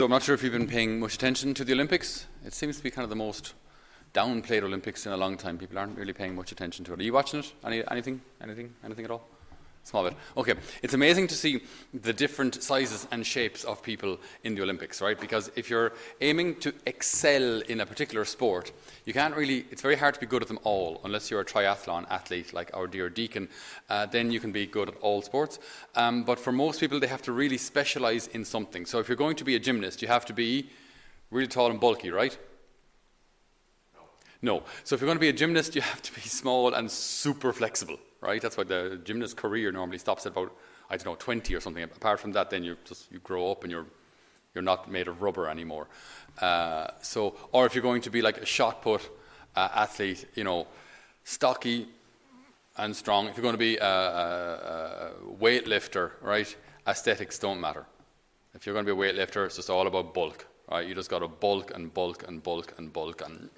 So I'm not sure if you've been paying much attention to the Olympics. It seems to be kind of the most downplayed Olympics in a long time. People aren't really paying much attention to it. Are you watching it? Any, anything? Anything? Anything at all? Small bit. Okay. It's amazing to see the different sizes and shapes of people in the Olympics, right? Because if you're aiming to excel in a particular sport, you can't really, it's very hard to be good at them all unless you're a triathlon athlete like our dear Deacon. Uh, then you can be good at all sports. Um, but for most people, they have to really specialize in something. So if you're going to be a gymnast, you have to be really tall and bulky, right? No. So if you're going to be a gymnast, you have to be small and super flexible right? That's why the gymnast career normally stops at about, I don't know, 20 or something. Apart from that, then you just you grow up and you're you're not made of rubber anymore. Uh, so, or if you're going to be like a shot put uh, athlete, you know, stocky and strong. If you're going to be a, a, a weightlifter, right? Aesthetics don't matter. If you're going to be a weightlifter, it's just all about bulk, right? You just got to bulk and bulk and bulk and bulk and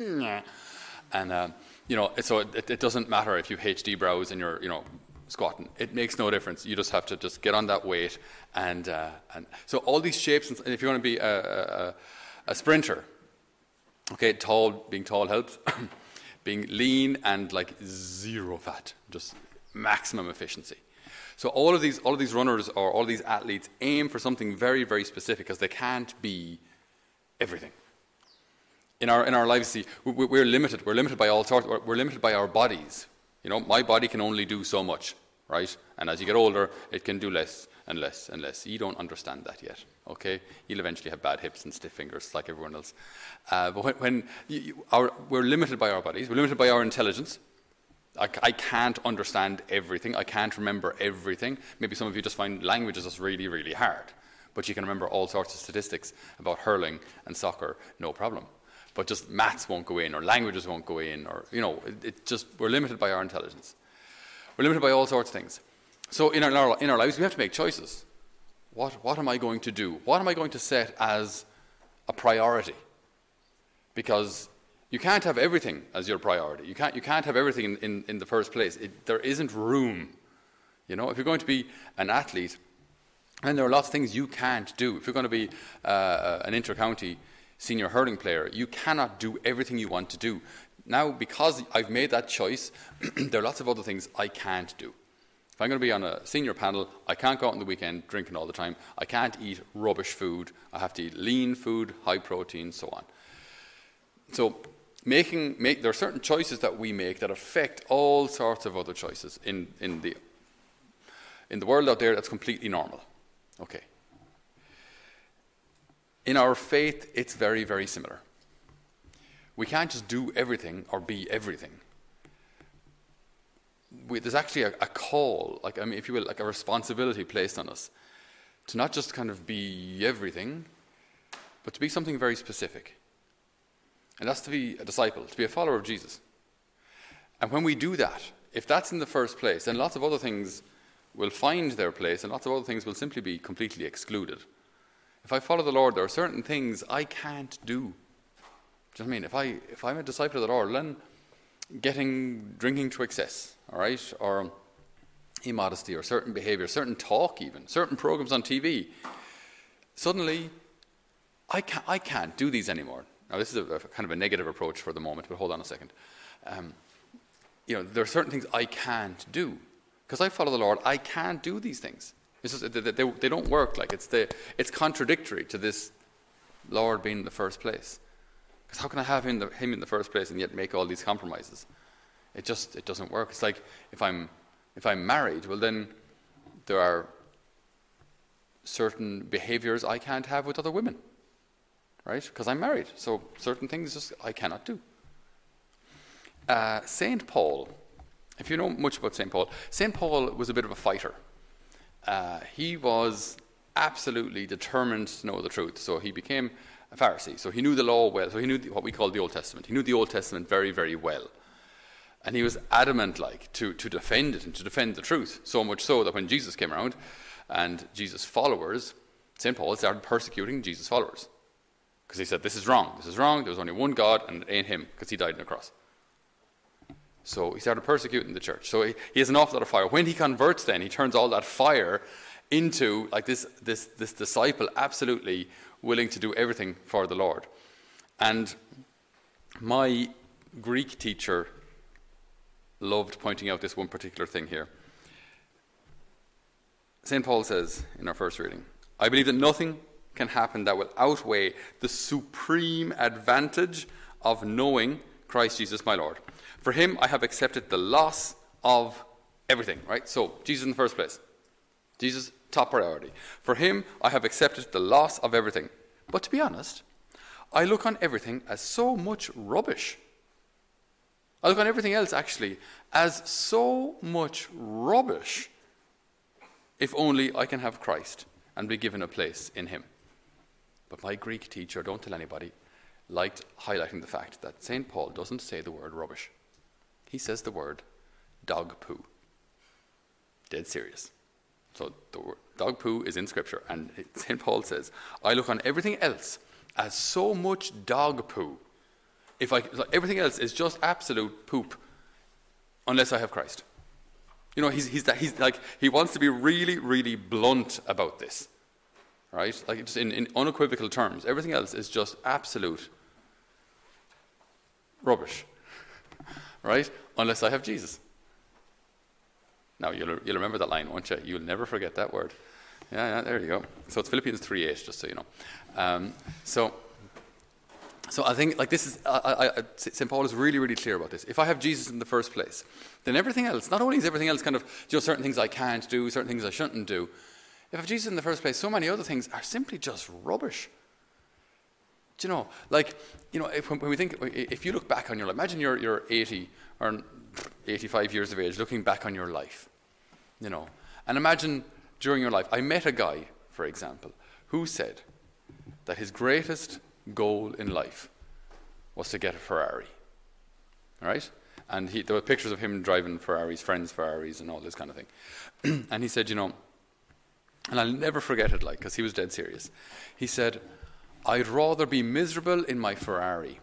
and. Uh, you know, so it, it, doesn't matter if you HD brows and you're, you know, squatting. It makes no difference. You just have to just get on that weight. And, uh, and so all these shapes, and if you want to be a, a, a sprinter, okay, tall, being tall helps. being lean and like zero fat, just maximum efficiency. So all of these, all of these runners or all of these athletes aim for something very, very specific because they can't be everything in our, in our lives, see, we're limited. We're limited by all sorts. We're limited by our bodies. You know, my body can only do so much, right? And as you get older, it can do less and less and less. You don't understand that yet, okay? You'll eventually have bad hips and stiff fingers like everyone else. Uh, but when, when you, you, our, we're limited by our bodies, we're limited by our intelligence. I, I, can't understand everything. I can't remember everything. Maybe some of you just find languages just really, really hard. But you can remember all sorts of statistics about hurling and soccer, no problem. But just maths won't go in or languages won't go in or you know it, it, just we're limited by our intelligence. We're limited by all sorts of things. So in our, in our lives we have to make choices. What, what am i going to do? What am i going to set as a priority? Because you can't have everything as your priority. You can't, you can't have everything in, in, in the first place. It, there isn't room. You know if you're going to be an athlete and there are lots of things you can't do if you're going to be uh, an inter-county senior hurling player, you cannot do everything you want to do. Now, because I've made that choice, there are lots of other things I can't do. If I'm going to be on a senior panel, I can't go out on the weekend drinking all the time. I can't eat rubbish food. I have to eat lean food, high protein, so on. So, making, make, there are certain choices that we make that affect all sorts of other choices in, in, the, in the world out there that's completely normal. Okay. In our faith, it's very, very similar. We can't just do everything or be everything. We, there's actually a, a, call, like I mean, if you will, like a responsibility placed on us to not just kind of be everything, but to be something very specific. And that's to be a disciple, to be a follower of Jesus. And when we do that, if that's in the first place, then lots of other things will find their place, and lots of other things will simply be completely excluded. If I follow the Lord, there are certain things I can't do. Do you know what I mean? If, I, if I'm a disciple of the Lord, then getting, drinking to excess, all right, or immodesty, or certain behavior, certain talk even, certain programs on TV, suddenly I can't, I can't do these anymore. Now, this is a, a kind of a negative approach for the moment, but hold on a second. Um, you know, there are certain things I can't do. Because I follow the Lord, I can't do these things. It's just, they, they, they don't work. Like it's, the, it's contradictory to this Lord being in the first place. Because how can I have him, the, him in the first place and yet make all these compromises? It just it doesn't work. It's like if I'm if I'm married, well then there are certain behaviors I can't have with other women, right? Because I'm married, so certain things just I cannot do. Uh, Saint Paul, if you know much about Saint Paul, Saint Paul was a bit of a fighter. Uh, he was absolutely determined to know the truth. So he became a Pharisee. So he knew the law well. So he knew the, what we call the Old Testament. He knew the Old Testament very, very well. And he was adamant, like, to, to defend it and to defend the truth. So much so that when Jesus came around and Jesus' followers, St. Paul started persecuting Jesus' followers. Because he said, This is wrong. This is wrong. There's only one God, and it ain't him, because he died on the cross. So he started persecuting the church. So he, he has an awful lot of fire. When he converts, then he turns all that fire into like this, this, this disciple absolutely willing to do everything for the Lord. And my Greek teacher loved pointing out this one particular thing here. St. Paul says in our first reading, I believe that nothing can happen that will outweigh the supreme advantage of knowing Christ Jesus my Lord. For him, I have accepted the loss of everything, right? So, Jesus in the first place. Jesus, top priority. For him, I have accepted the loss of everything. But to be honest, I look on everything as so much rubbish. I look on everything else, actually, as so much rubbish if only I can have Christ and be given a place in him. But my Greek teacher, don't tell anybody, liked highlighting the fact that St. Paul doesn't say the word rubbish. He says the word dog poo. Dead serious. So the word dog poo is in Scripture, and St. Paul says, I look on everything else as so much dog poo. If I, everything else is just absolute poop, unless I have Christ. You know, he's, he's, he's like, he wants to be really, really blunt about this. Right? Like, just in, in unequivocal terms. Everything else is just absolute rubbish. Right? Unless I have Jesus. Now, you'll, you'll remember that line, won't you? You'll never forget that word. Yeah, yeah, there you go. So it's Philippians 3 8, just so you know. Um, so, so I think like this is I, I, St. Paul is really really clear about this. If I have Jesus in the first place, then everything else, not only is everything else kind of you know certain things I can't do, certain things I shouldn't do. If I have Jesus in the first place, so many other things are simply just rubbish. Do you know, like you know, if, when we think, if you look back on your life, imagine you're you're 80 or 85 years of age, looking back on your life, you know, and imagine during your life. I met a guy, for example, who said that his greatest goal in life was to get a Ferrari. Right? And he, there were pictures of him driving Ferraris, friends' Ferraris, and all this kind of thing. and he said, you know, and I'll never forget it, like, because he was dead serious. He said, I'd rather be miserable in my Ferrari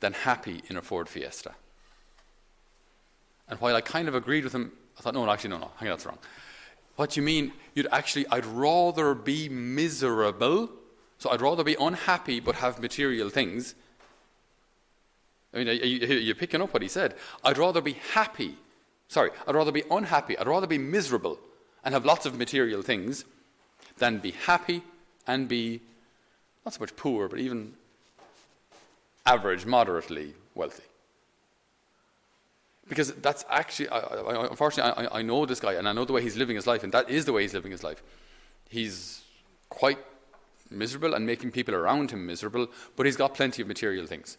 than happy in a Ford Fiesta. And while I kind of agreed with him, I thought, no, no actually, no, no, hang on, that's wrong. What do you mean, you'd actually, I'd rather be miserable, so I'd rather be unhappy but have material things. I mean, you're picking up what he said. I'd rather be happy. Sorry, I'd rather be unhappy. I'd rather be miserable and have lots of material things than be happy and be not so much poor, but even average, moderately wealthy because that's actually, I, I, unfortunately, I, I, know this guy and I know the way he's living his life, and that is the way he's living his life. He's quite miserable and making people around him miserable, but he's got plenty of material things.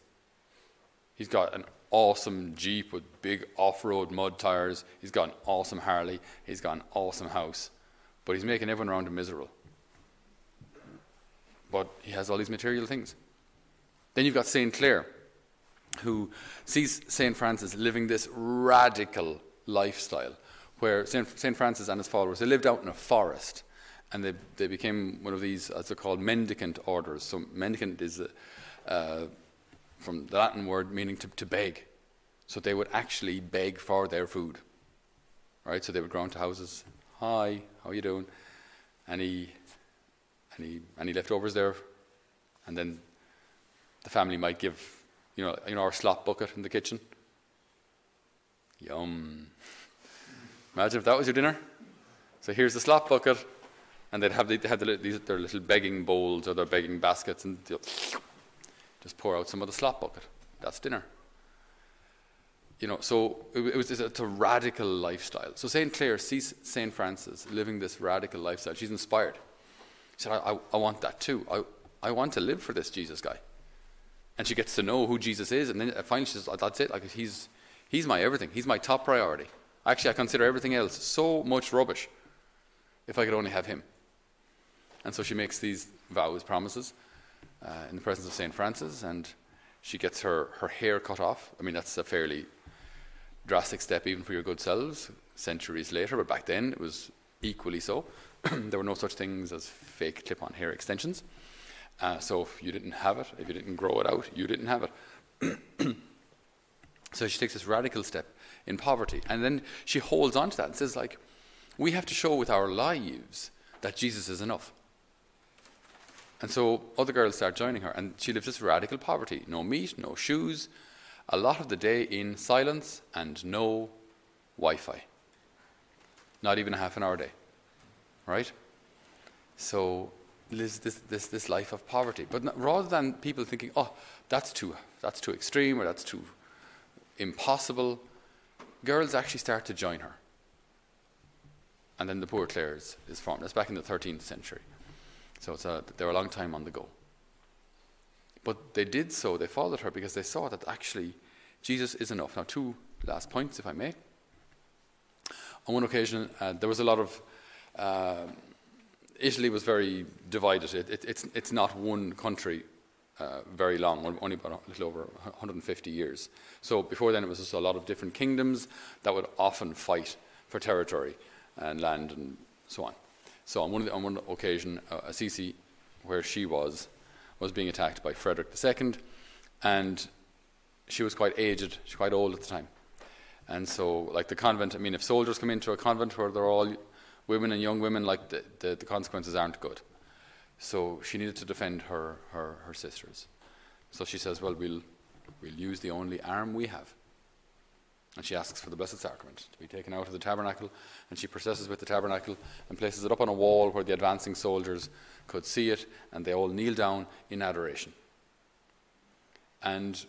He's got an awesome Jeep with big off road mud tires, he's got an awesome Harley, he's got an awesome house, but he's making everyone around him miserable. But he has all these material things. Then you've got St. Clare, who sees St. Francis living this radical lifestyle where St. Francis and his followers, they lived out in a forest and they, they became one of these, as they're called, mendicant orders. So, mendicant is uh, from the Latin word meaning to, to beg. So, they would actually beg for their food. Right? So, they would go into houses, Hi, how are you doing? Any, any, any leftovers there? And then the family might give you know, you know our slop bucket in the kitchen? Yum. Imagine if that was your dinner. So here's the slop bucket, and they'd have, the, they had the, these, their little begging bowls or their begging baskets, and just pour out some of the slop bucket. That's dinner. You know, so it, it was it's a radical lifestyle. So Saint Clare sees Saint Francis living this radical lifestyle. She's inspired. Said, I, I, I want that too. I, I want to live for this Jesus guy and she gets to know who Jesus is, and then finally she says, "That's it. Like he's he's my everything. He's my top priority. Actually, I consider everything else so much rubbish. If I could only have him." And so she makes these vows, promises, uh, in the presence of Saint Francis, and she gets her her hair cut off. I mean, that's a fairly drastic step even for your good selves. Centuries later, but back then it was equally so. there were no such things as fake clip-on hair extensions. Uh, so if you didn't have it, if you didn't grow it out, you didn't have it. so she takes this radical step in poverty. And then she holds on to that and says, like, we have to show with our lives that Jesus is enough. And so other girls start joining her, and she lives this radical poverty no meat, no shoes, a lot of the day in silence, and no Wi Fi. Not even a half an hour a day. Right? So lives this, this, this life of poverty. But not, rather than people thinking, oh, that's too, that's too extreme or that's too impossible, girls actually start to join her. And then the Poor Clares is formed. That's back in the 13th century. So it's a, they're a long time on the go. But they did so, they followed her because they saw that actually Jesus is enough. Now, two last points, if I may. On one occasion, uh, there was a lot of. Uh, Italy was very divided. It, it, it's, it's not one country uh, very long, only about a little over 150 years. So before then, it was just a lot of different kingdoms that would often fight for territory and land and so on. So on one, the, on one occasion, uh, Assisi, where she was, was being attacked by Frederick II, and she was quite aged, she was quite old at the time. And so, like the convent, I mean, if soldiers come into a convent where they're all women and young women, like the, the, the consequences aren't good. So she needed to defend her, her, her sisters. So she says, Well, we'll, we'll use the only arm we have. And she asks for the Blessed Sacrament to be taken out of the tabernacle, and she processes with the tabernacle and places it up on a wall where the advancing soldiers could see it, and they all kneel down in adoration. And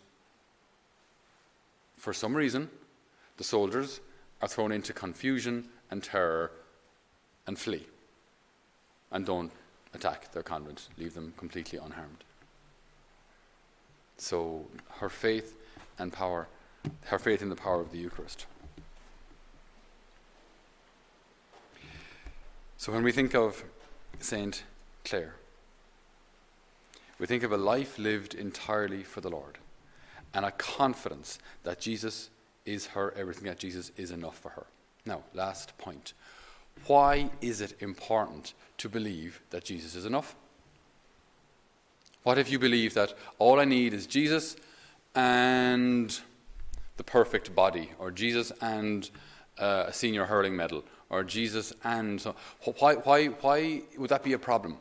for some reason, the soldiers are thrown into confusion and terror and flee and don't attack their convent, leave them completely unharmed. So her faith and power, her faith in the power of the Eucharist. So when we think of Saint Clare, we think of a life lived entirely for the Lord and a confidence that Jesus is her everything, that Jesus is enough for her. Now, last point. Why is it important to believe that Jesus is enough? What if you believe that all I need is Jesus and the perfect body, or Jesus and uh, a senior hurling medal, or Jesus and so? Why, why, why would that be a problem?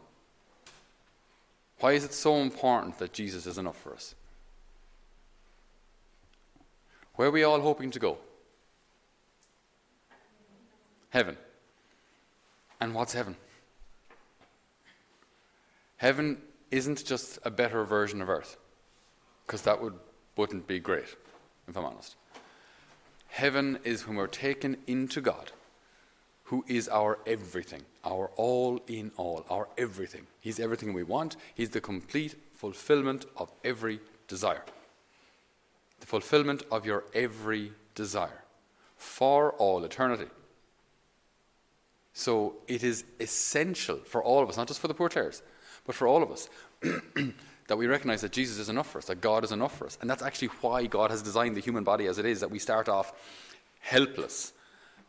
Why is it so important that Jesus is enough for us? Where are we all hoping to go? Heaven. And what's heaven? Heaven isn't just a better version of earth, because that would, wouldn't be great, if I'm honest. Heaven is when we're taken into God, who is our everything, our all in all, our everything. He's everything we want, He's the complete fulfillment of every desire. The fulfillment of your every desire for all eternity. So it is essential for all of us, not just for the poor Clares, but for all of us, that we recognize that Jesus is enough for us, that God is enough for us. And that's actually why God has designed the human body as it is, that we start off helpless.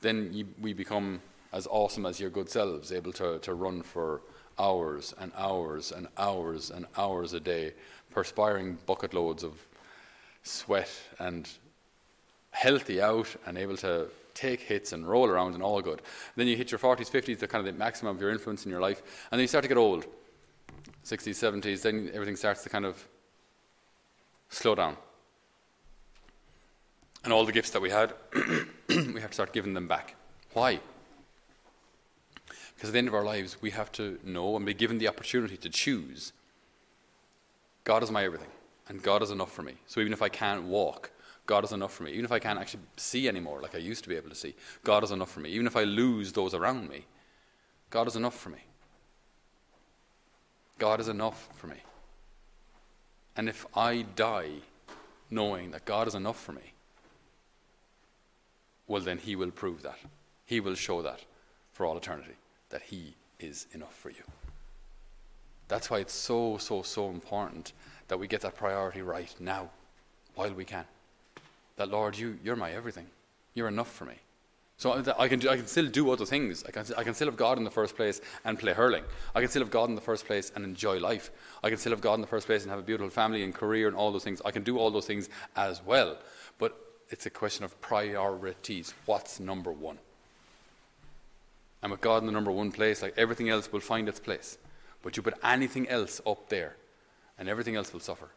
Then you, we become as awesome as your good selves, able to, to run for hours and hours and hours and hours a day, perspiring bucket loads of sweat and healthy out and able to take hits and roll around and all good. then you hit your 40s, 50s, the kind of the maximum of your influence in your life, and then you start to get old. 60s, 70s, then everything starts to kind of slow down. And all the gifts that we had, we have to start giving them back. Why? Because at the end of our lives, we have to know and be given the opportunity to choose God is my everything, and God is enough for me. So even if I can't walk, God is enough for me. Even if I can't actually see anymore like I used to be able to see, God is enough for me. Even if I lose those around me, God is enough for me. God is enough for me. And if I die knowing that God is enough for me, well, then He will prove that. He will show that for all eternity, that He is enough for you. That's why it's so, so, so important that we get that priority right now, while we can that, Lord, you, you're my everything. You're enough for me. So I can, do, I can still do other things. I can, I can still have God in the first place and play hurling. I can still have God in the first place and enjoy life. I can still have God in the first place and have a beautiful family and career and all those things. I can do all those things as well. But it's a question of priorities. What's number one? And with God in the number one place, like everything else will find its place. But you put anything else up there, and everything else will suffer.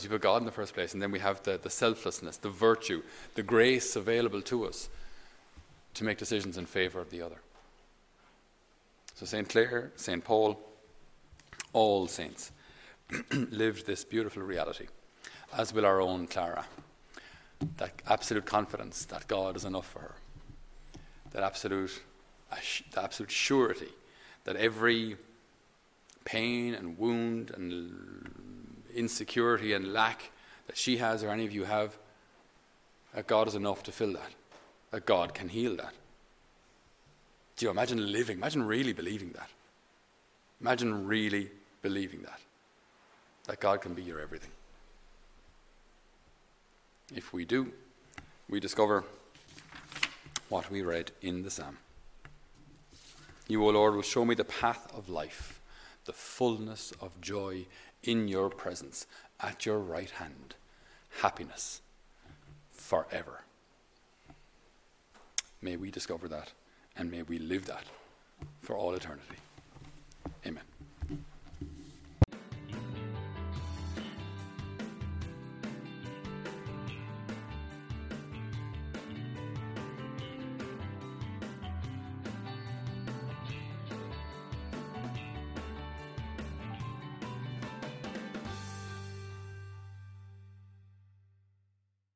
You put God in the first place, and then we have the, the selflessness, the virtue, the grace available to us to make decisions in favor of the other. So, St. Clare, St. Paul, all saints lived this beautiful reality, as will our own Clara. That absolute confidence that God is enough for her, that absolute, that absolute surety that every pain and wound and insecurity and lack that she has or any of you have, that God is enough to fill that, that God can heal that. Do you imagine living, imagine really believing that? Imagine really believing that, that God can be your everything. If we do, we discover what we read in the psalm. You, O Lord, will show me the path of life, the fullness of joy in your presence, at your right hand, happiness forever. May we discover that, and may we live that for all eternity.